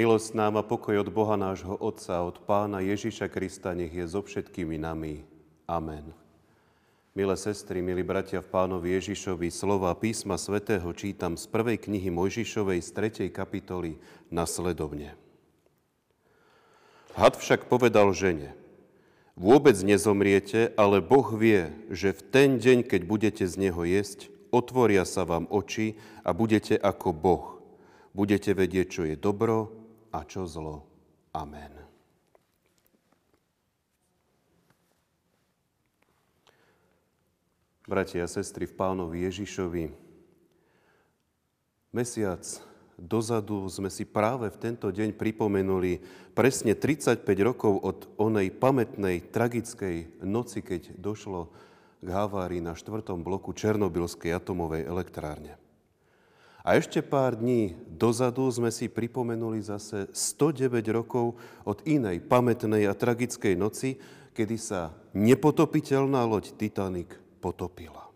Milosť nám a pokoj od Boha nášho Otca, od Pána Ježiša Krista, nech je so všetkými nami. Amen. Milé sestry, milí bratia v Pánovi Ježišovi, slova písma svätého čítam z prvej knihy Mojžišovej z 3. kapitoly nasledovne. Had však povedal žene, vôbec nezomriete, ale Boh vie, že v ten deň, keď budete z neho jesť, otvoria sa vám oči a budete ako Boh. Budete vedieť, čo je dobro a čo zlo. Amen. Bratia a sestry v pánovi Ježišovi, mesiac dozadu sme si práve v tento deň pripomenuli presne 35 rokov od onej pamätnej, tragickej noci, keď došlo k havárii na štvrtom bloku Černobylskej atomovej elektrárne. A ešte pár dní dozadu sme si pripomenuli zase 109 rokov od inej pamätnej a tragickej noci, kedy sa nepotopiteľná loď Titanic potopila.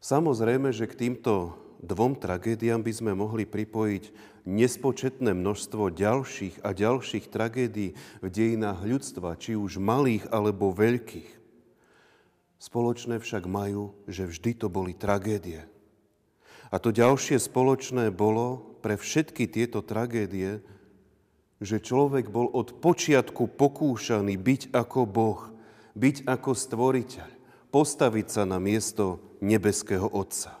Samozrejme, že k týmto dvom tragédiám by sme mohli pripojiť nespočetné množstvo ďalších a ďalších tragédií v dejinách ľudstva, či už malých alebo veľkých. Spoločné však majú, že vždy to boli tragédie, a to ďalšie spoločné bolo pre všetky tieto tragédie, že človek bol od počiatku pokúšaný byť ako Boh, byť ako stvoriteľ, postaviť sa na miesto nebeského Otca.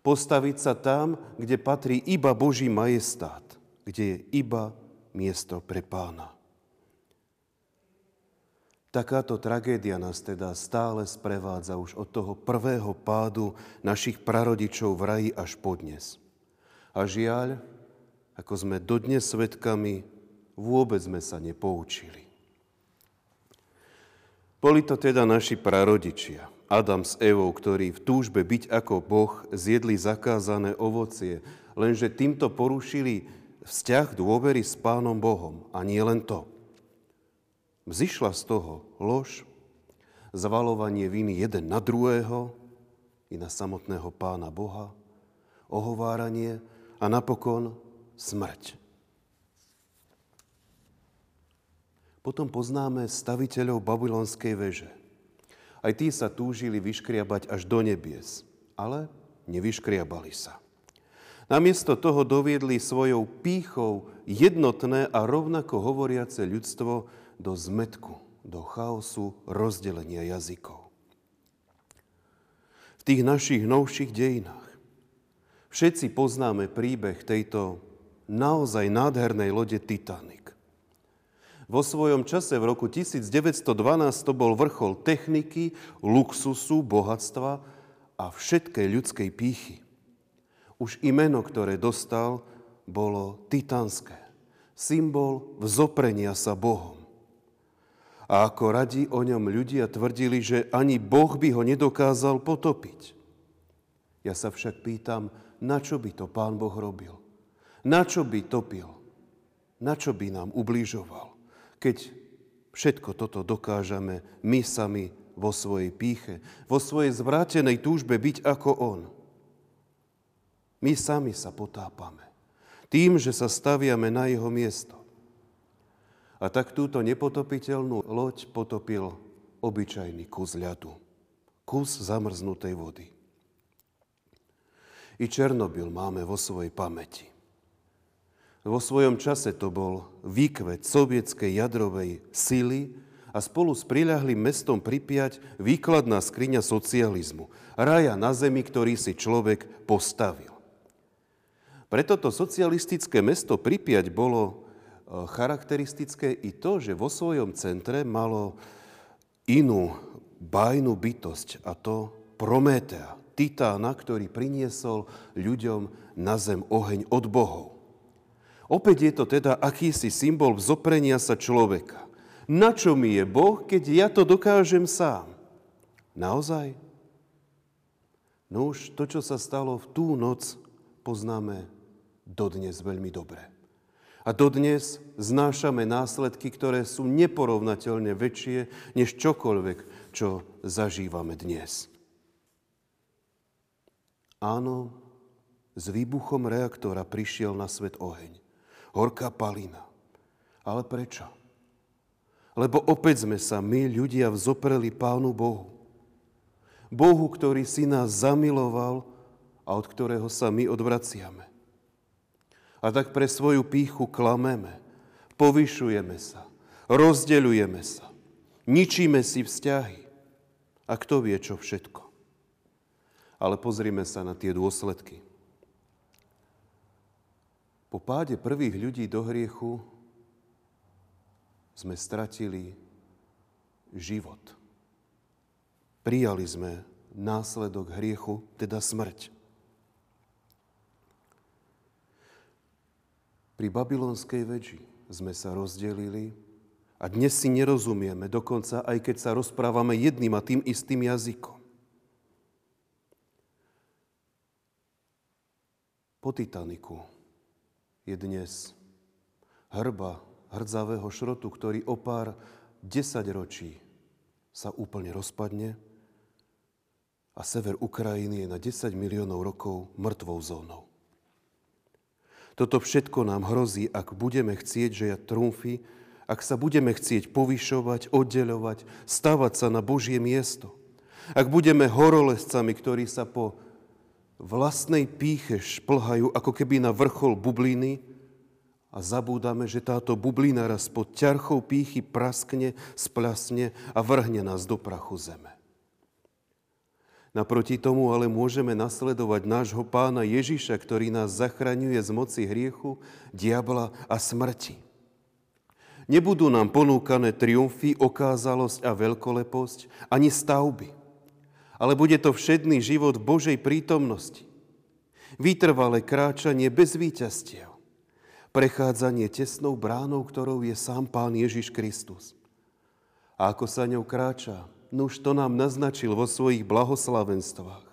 Postaviť sa tam, kde patrí iba Boží majestát, kde je iba miesto pre pána. Takáto tragédia nás teda stále sprevádza už od toho prvého pádu našich prarodičov v raji až podnes. A žiaľ, ako sme dodnes svetkami, vôbec sme sa nepoučili. Boli to teda naši prarodičia, Adam s Evou, ktorí v túžbe byť ako Boh zjedli zakázané ovocie, lenže týmto porušili vzťah dôvery s Pánom Bohom. A nie len to – Vzýšla z toho lož, zvalovanie viny jeden na druhého i na samotného pána Boha, ohováranie a napokon smrť. Potom poznáme staviteľov babylonskej veže. Aj tí sa túžili vyškriabať až do nebies, ale nevyškriabali sa. Namiesto toho doviedli svojou pýchou jednotné a rovnako hovoriace ľudstvo do zmetku, do chaosu rozdelenia jazykov. V tých našich novších dejinách všetci poznáme príbeh tejto naozaj nádhernej lode Titanic. Vo svojom čase v roku 1912 to bol vrchol techniky, luxusu, bohatstva a všetkej ľudskej pýchy. Už imeno, ktoré dostal, bolo titanské. Symbol vzoprenia sa Bohom. A ako radi o ňom ľudia tvrdili, že ani Boh by ho nedokázal potopiť. Ja sa však pýtam, na čo by to Pán Boh robil? Na čo by topil? Na čo by nám ubližoval? Keď všetko toto dokážeme my sami vo svojej píche, vo svojej zvrátenej túžbe byť ako On. My sami sa potápame. Tým, že sa staviame na Jeho miesto. A tak túto nepotopiteľnú loď potopil obyčajný kus ľadu. Kus zamrznutej vody. I Černobyl máme vo svojej pamäti. Vo svojom čase to bol výkvet sovietskej jadrovej sily a spolu s priľahlým mestom Pripiať výkladná skriňa socializmu. Raja na zemi, ktorý si človek postavil. Preto to socialistické mesto Pripiať bolo charakteristické i to, že vo svojom centre malo inú bajnú bytosť a to Prométea, titána, ktorý priniesol ľuďom na zem oheň od bohov. Opäť je to teda akýsi symbol vzoprenia sa človeka. Na čo mi je Boh, keď ja to dokážem sám? Naozaj? No už to, čo sa stalo v tú noc, poznáme dodnes veľmi dobre. A dodnes znášame následky, ktoré sú neporovnateľne väčšie než čokoľvek, čo zažívame dnes. Áno, S výbuchom reaktora prišiel na svet oheň. Horká palina. Ale prečo? Lebo opäť sme sa my, ľudia, vzopreli Pánu Bohu. Bohu, ktorý si nás zamiloval a od ktorého sa my odvraciame. A tak pre svoju píchu klameme, povyšujeme sa, rozdeľujeme sa, ničíme si vzťahy. A kto vie, čo všetko. Ale pozrime sa na tie dôsledky. Po páde prvých ľudí do hriechu sme stratili život. Prijali sme následok hriechu, teda smrť. Pri babylonskej väži sme sa rozdelili a dnes si nerozumieme, dokonca aj keď sa rozprávame jedným a tým istým jazykom. Po Titaniku je dnes hrba hrdzavého šrotu, ktorý o pár desaťročí sa úplne rozpadne a sever Ukrajiny je na 10 miliónov rokov mŕtvou zónou. Toto všetko nám hrozí, ak budeme chcieť, ja trumfy, ak sa budeme chcieť povyšovať, oddeľovať, stavať sa na Božie miesto. Ak budeme horolescami, ktorí sa po vlastnej píche šplhajú ako keby na vrchol bubliny a zabúdame, že táto bublina raz pod ťarchou píchy praskne, splasne a vrhne nás do prachu zeme. Naproti tomu ale môžeme nasledovať nášho pána Ježiša, ktorý nás zachraňuje z moci hriechu, diabla a smrti. Nebudú nám ponúkané triumfy, okázalosť a veľkoleposť, ani stavby ale bude to všedný život Božej prítomnosti. Vytrvalé kráčanie bez výťastiev. Prechádzanie tesnou bránou, ktorou je sám Pán Ježiš Kristus. A ako sa ňou kráča, no to nám naznačil vo svojich blahoslavenstvách.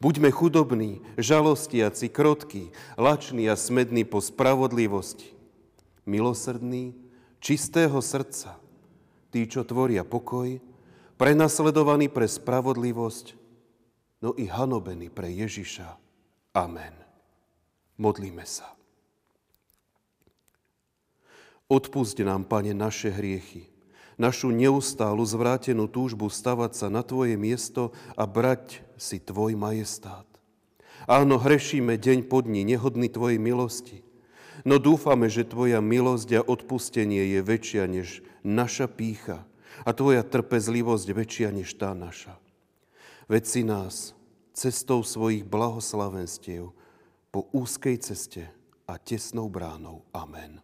Buďme chudobní, žalostiaci, krotkí, lační a smední po spravodlivosti. Milosrdní, čistého srdca, tí, čo tvoria pokoj, prenasledovaný pre spravodlivosť, no i hanobený pre Ježiša. Amen. Modlíme sa. Odpusť nám, Pane, naše hriechy, našu neustálu zvrátenú túžbu stavať sa na Tvoje miesto a brať si Tvoj majestát. Áno, hrešíme deň pod dní, nehodný Tvojej milosti, no dúfame, že Tvoja milosť a odpustenie je väčšia než naša pícha, a Tvoja trpezlivosť väčšia než tá naša. Veď nás cestou svojich blahoslavenstiev po úzkej ceste a tesnou bránou. Amen.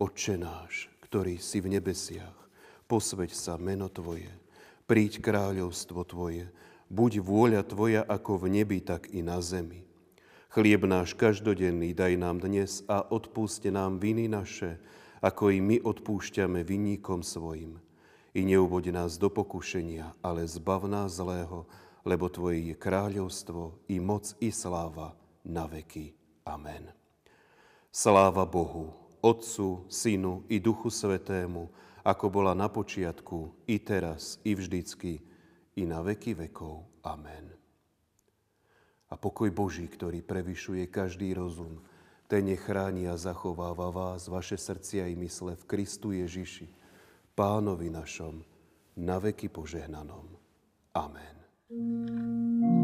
Oče náš, ktorý si v nebesiach, posveď sa meno Tvoje, príď kráľovstvo Tvoje, buď vôľa Tvoja ako v nebi, tak i na zemi. Chlieb náš každodenný daj nám dnes a odpuste nám viny naše, ako i my odpúšťame vinníkom svojim. I neuvoď nás do pokušenia, ale zbav nás zlého, lebo Tvoje je kráľovstvo, i moc, i sláva na veky. Amen. Sláva Bohu, Otcu, Synu i Duchu Svetému, ako bola na počiatku, i teraz, i vždycky, i na veky vekov. Amen. A pokoj Boží, ktorý prevyšuje každý rozum, ten nechráni a zachováva vás, vaše srdcia i mysle v Kristu Ježiši, Pánovi našom, na veky požehnanom. Amen. thank